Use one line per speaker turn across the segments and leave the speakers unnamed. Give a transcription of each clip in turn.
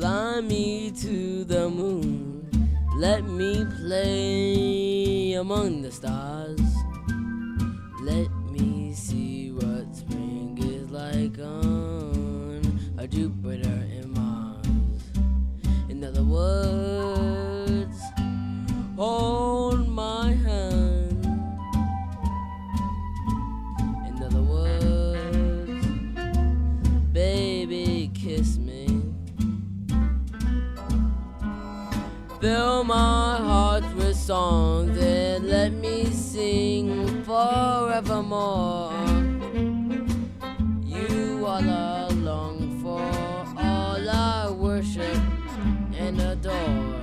Fly me to the moon. Let me play among the stars. Let me see what spring is like on a Jupiter and Mars. In other words, Fill my heart with songs and let me sing forevermore. You all I long for, all I worship and adore.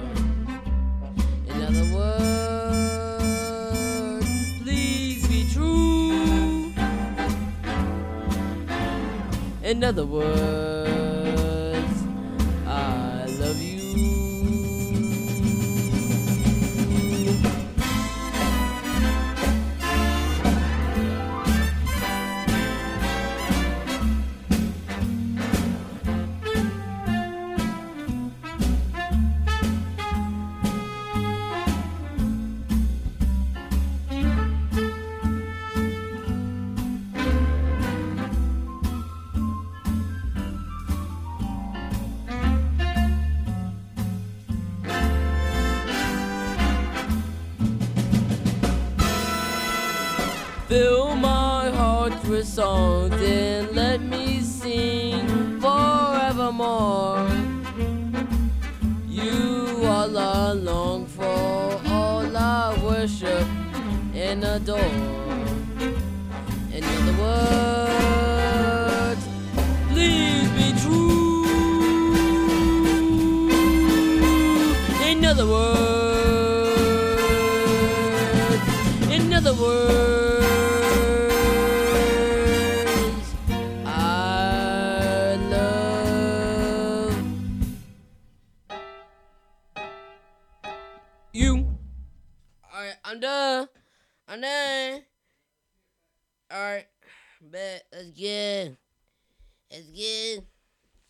In other words, please be true. In other words, Fill my heart with songs and let me sing forevermore. You all I long for, all I worship and adore. You. Alright, I'm done. I'm done. Alright, bet. Let's get. Let's get.